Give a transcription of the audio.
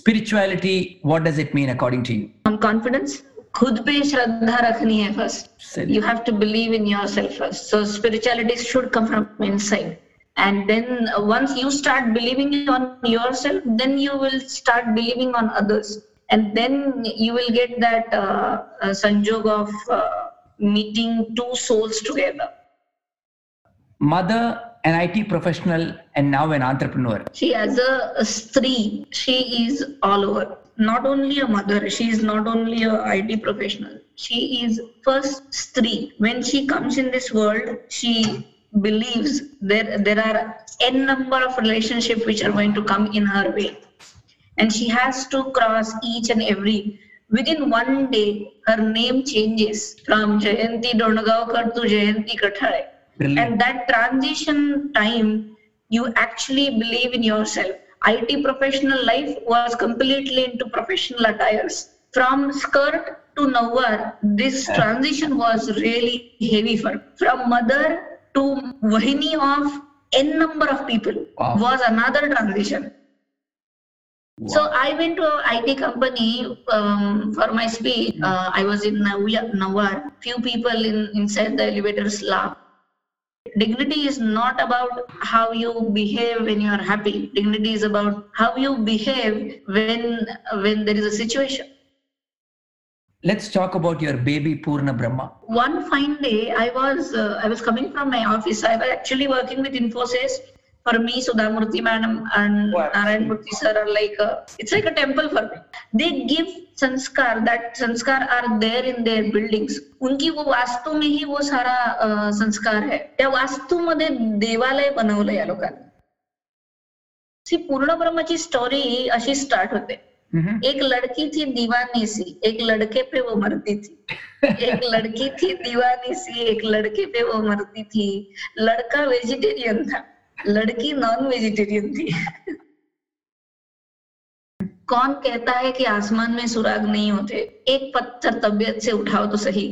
Spirituality, what does it mean according to you? Um, confidence. खुद पे श्रद्धा रखनी है first. You have to believe in yourself first. So spirituality should come from inside. And then uh, once you start believing on yourself, then you will start believing on others. And then you will get that uh, uh, sanjog of uh, meeting two souls together. Mother, an IT professional, and now an entrepreneur. She, as a, a stree, she is all over. Not only a mother, she is not only a IT professional. She is first stree. When she comes in this world, she believes there there are n number of relationships which are going to come in her way and she has to cross each and every within one day her name changes from jayanti donagaonkar to jayanti kathale and that transition time you actually believe in yourself it professional life was completely into professional attires from skirt to nawar this transition was really heavy for from mother to Vahini of n number of people wow. was another transition. Wow. So I went to an IT company um, for my speech. Hmm. Uh, I was in Nawar. Few people in inside the elevators laughed. Dignity is not about how you behave when you are happy. Dignity is about how you behave when when there is a situation. Let's talk about your baby Purna Brahma. One fine day, I was uh, I was coming from my office. I was actually working with Infosys. For me Sudha Murty madam and Narayana Murthy sir like it's like a temple for me they give sanskar that sanskar are there in their building उनकी वो वास्तू मेही वो सारा संस्कार है। त्या वास्तूमध्ये देवालय बनवलं या लोकांनी. सी पूर्ण ब्रह्माची स्टोरी अशी स्टार्ट होते. एक लडकी थी दिवानी सी एक लडके पे वो मरती थी. एक लडकी थी दिवानी सी एक लडके पे वो मरती थी. लडका वेजिटेरियन था. लड़की नॉन वेजिटेरियन थी। कौन कहता है कि आसमान में सुराग नहीं होते? एक पत्थर तबियत से उठाओ तो सही।